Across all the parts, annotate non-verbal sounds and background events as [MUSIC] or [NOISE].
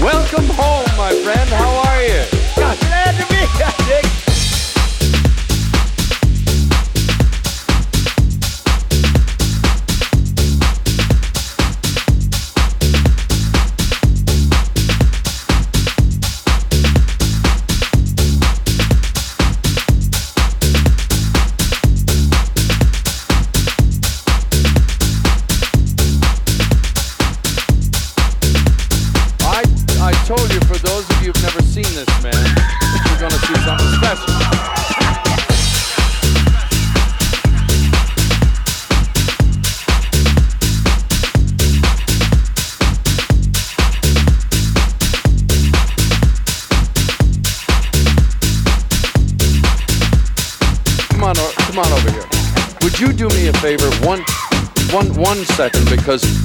Welcome home, my friend. How are because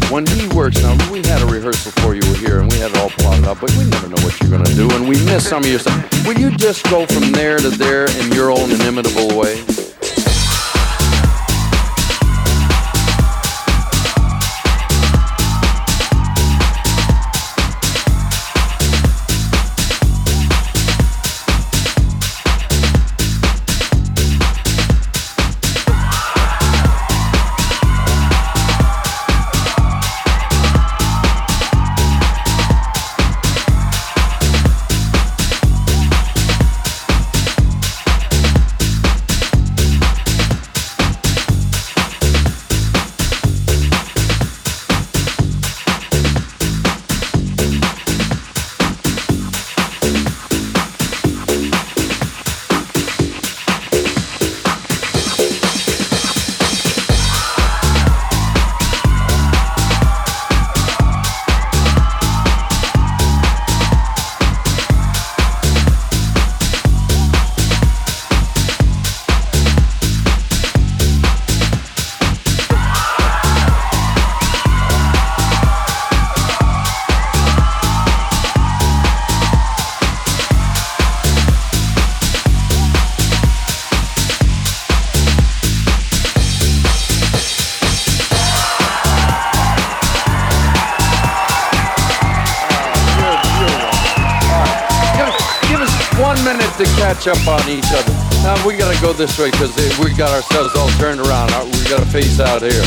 catch up on each other. Now we gotta go this way because we got ourselves all turned around. Uh, we gotta face out here.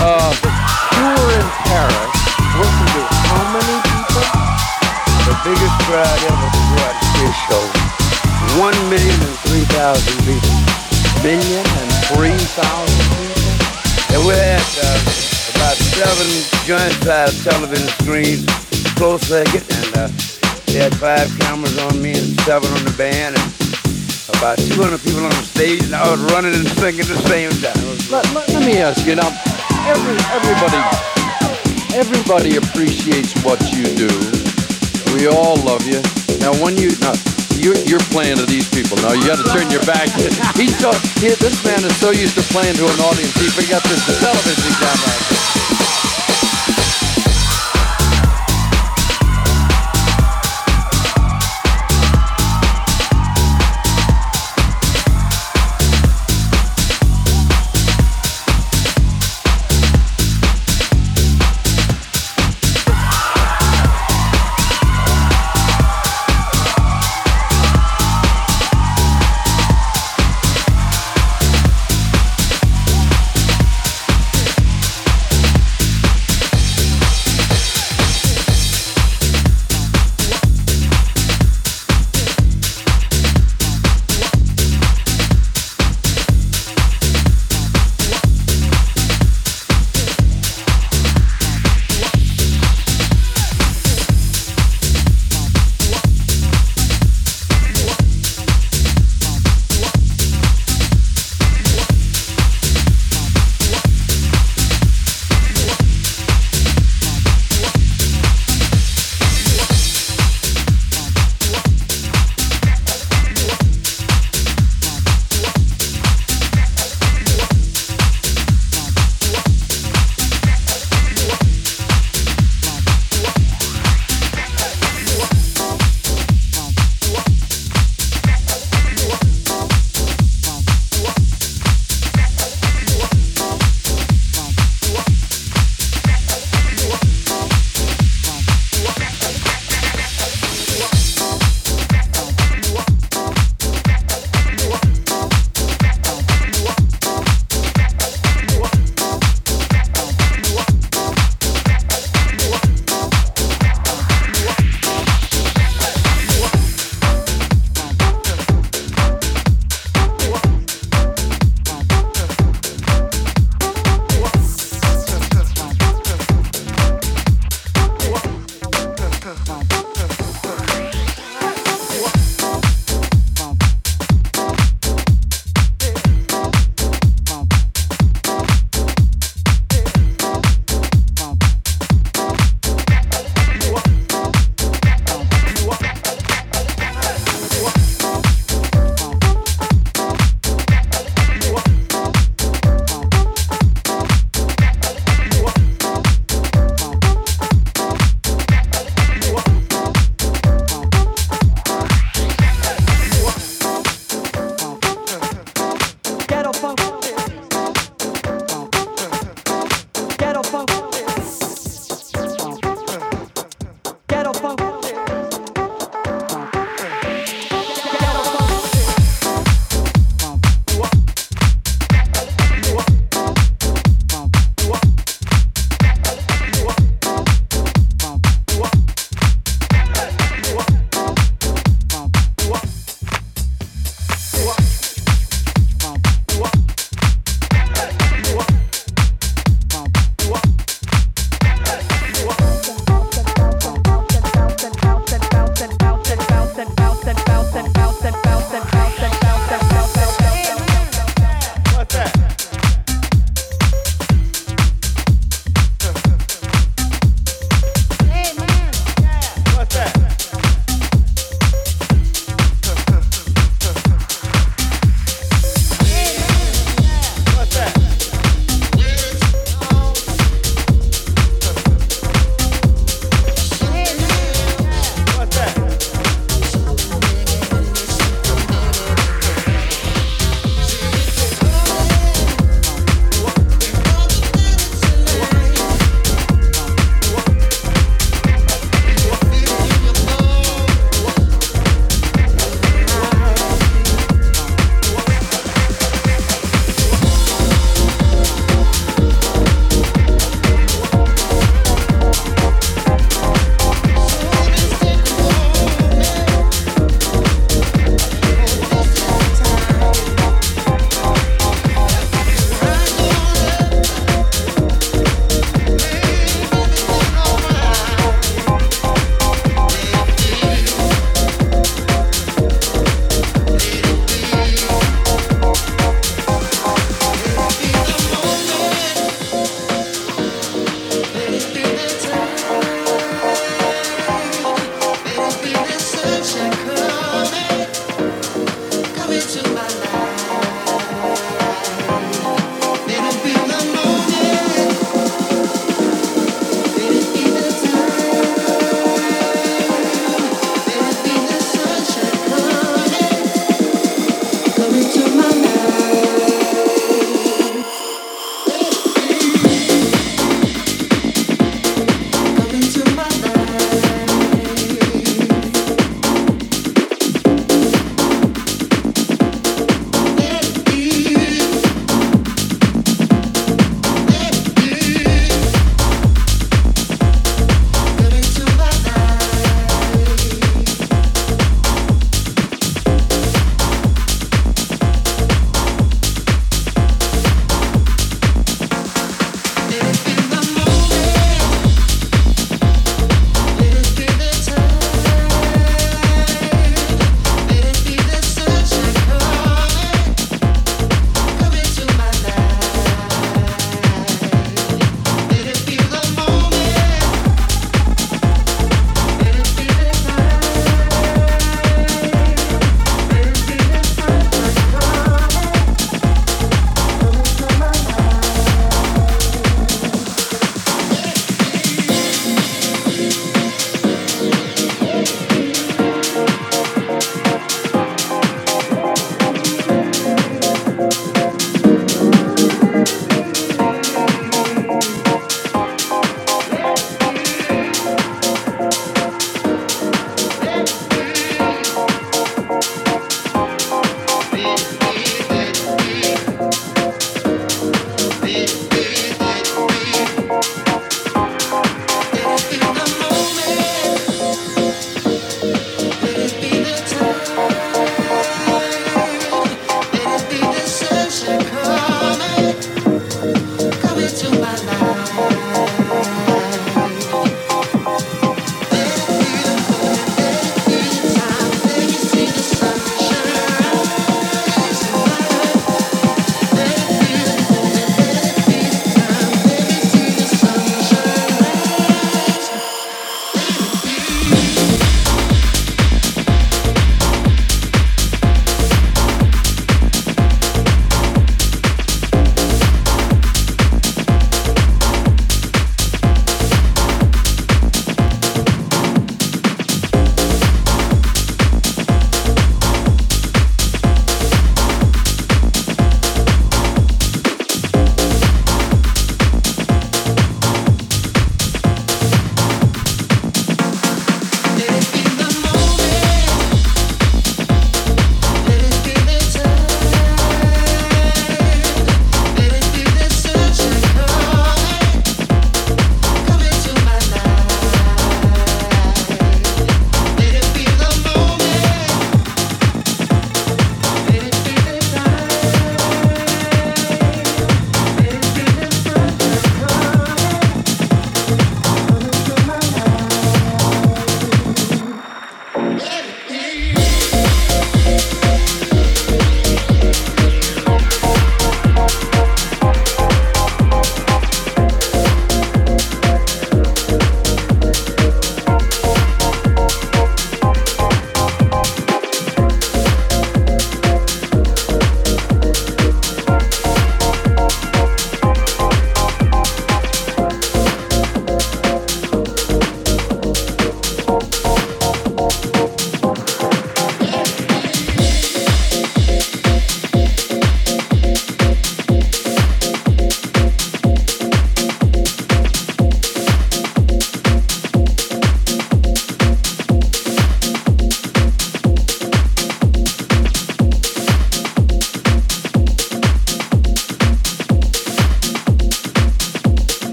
Uh, you were in Paris working with how many people? The biggest crowd ever brought this show. One million and three thousand people. Million and three thousand people? And we had uh, about seven giant-sized television screens close second, and uh, they had five cameras on me and seven on the band, and about 200 people on the stage, and I was running and singing the same time. Let, let, let me ask you now. Every, everybody, everybody appreciates what you do. We all love you. Now, when you now, you're, you're playing to these people. Now you got to turn your back. [LAUGHS] He's so, he, this man is so used to playing to an audience, he forgot the television camera.